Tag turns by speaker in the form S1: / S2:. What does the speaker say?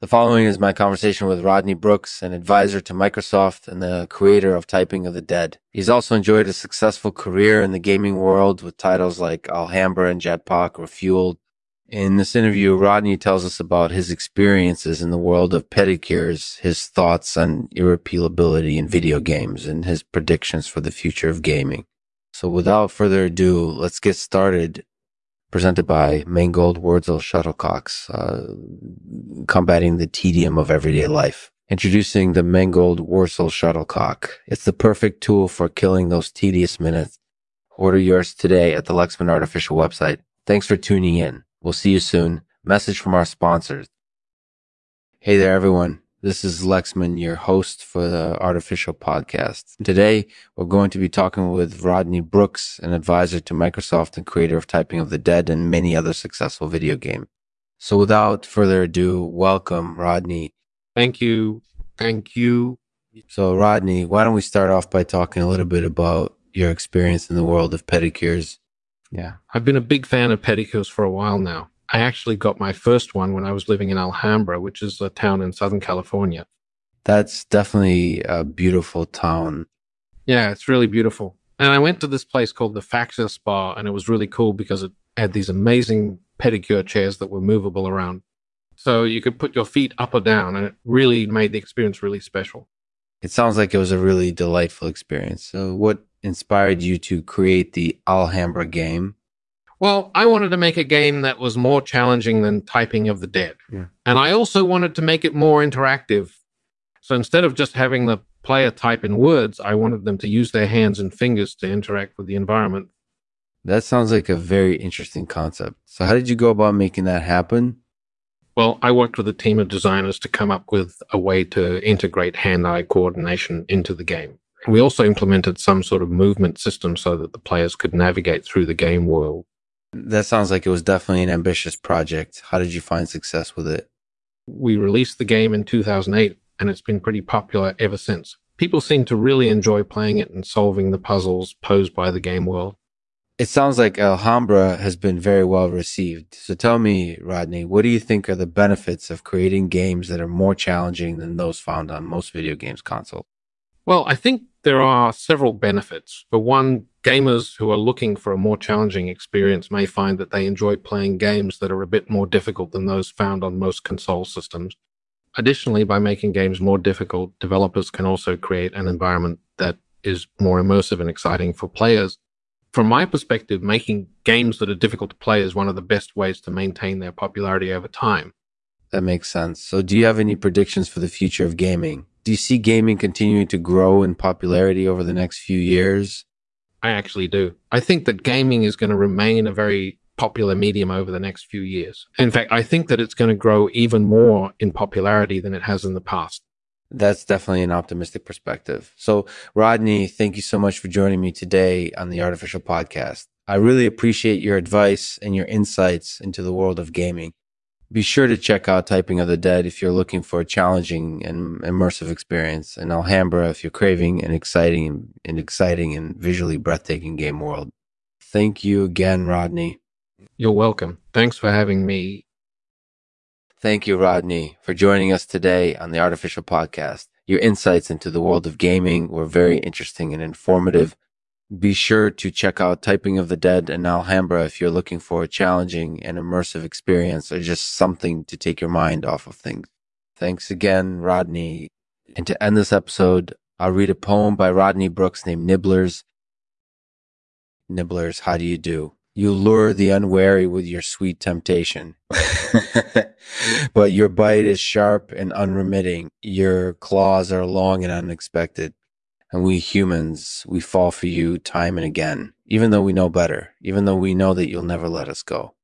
S1: The following is my conversation with Rodney Brooks, an advisor to Microsoft and the creator of Typing of the Dead. He's also enjoyed a successful career in the gaming world with titles like Alhambra and Jetpack Refueled. In this interview, Rodney tells us about his experiences in the world of pedicures, his thoughts on irrepealability in video games, and his predictions for the future of gaming. So without further ado, let's get started presented by Mangold Wurzel Shuttlecocks, uh, combating the tedium of everyday life. Introducing the Mangold Wurzel Shuttlecock. It's the perfect tool for killing those tedious minutes. Order yours today at the Lexman Artificial website. Thanks for tuning in. We'll see you soon. Message from our sponsors. Hey there, everyone. This is Lexman, your host for the Artificial Podcast. Today, we're going to be talking with Rodney Brooks, an advisor to Microsoft and creator of Typing of the Dead and many other successful video games. So without further ado, welcome, Rodney.
S2: Thank you. Thank you.
S1: So, Rodney, why don't we start off by talking a little bit about your experience in the world of pedicures?
S2: Yeah. I've been a big fan of pedicures for a while now. I actually got my first one when I was living in Alhambra, which is a town in Southern California.
S1: That's definitely a beautiful town.
S2: Yeah, it's really beautiful. And I went to this place called the Faxa Spa, and it was really cool because it had these amazing pedicure chairs that were movable around. So you could put your feet up or down, and it really made the experience really special.
S1: It sounds like it was a really delightful experience. So, what inspired you to create the Alhambra game?
S2: Well, I wanted to make a game that was more challenging than Typing of the Dead. Yeah. And I also wanted to make it more interactive. So instead of just having the player type in words, I wanted them to use their hands and fingers to interact with the environment.
S1: That sounds like a very interesting concept. So, how did you go about making that happen?
S2: Well, I worked with a team of designers to come up with a way to integrate hand eye coordination into the game. We also implemented some sort of movement system so that the players could navigate through the game world
S1: that sounds like it was definitely an ambitious project. How did you find success with it?
S2: We released the game in 2008 and it's been pretty popular ever since. People seem to really enjoy playing it and solving the puzzles posed by the game world.
S1: It sounds like Alhambra has been very well received. So tell me, Rodney, what do you think are the benefits of creating games that are more challenging than those found on most video games consoles?
S2: Well, I think there are several benefits. For one, gamers who are looking for a more challenging experience may find that they enjoy playing games that are a bit more difficult than those found on most console systems. Additionally, by making games more difficult, developers can also create an environment that is more immersive and exciting for players. From my perspective, making games that are difficult to play is one of the best ways to maintain their popularity over time.
S1: That makes sense. So, do you have any predictions for the future of gaming? Do you see gaming continuing to grow in popularity over the next few years?
S2: I actually do. I think that gaming is going to remain a very popular medium over the next few years. In fact, I think that it's going to grow even more in popularity than it has in the past.
S1: That's definitely an optimistic perspective. So, Rodney, thank you so much for joining me today on the Artificial Podcast. I really appreciate your advice and your insights into the world of gaming. Be sure to check out Typing of the Dead if you're looking for a challenging and immersive experience, and Alhambra if you're craving an exciting and exciting and visually breathtaking game world. Thank you again, Rodney.
S2: You're welcome. Thanks for having me.
S1: Thank you, Rodney, for joining us today on the Artificial Podcast. Your insights into the world of gaming were very interesting and informative. Be sure to check out Typing of the Dead and Alhambra if you're looking for a challenging and immersive experience or just something to take your mind off of things. Thanks again, Rodney. And to end this episode, I'll read a poem by Rodney Brooks named Nibblers. Nibblers, how do you do? You lure the unwary with your sweet temptation. but your bite is sharp and unremitting. Your claws are long and unexpected. And we humans, we fall for you time and again, even though we know better, even though we know that you'll never let us go.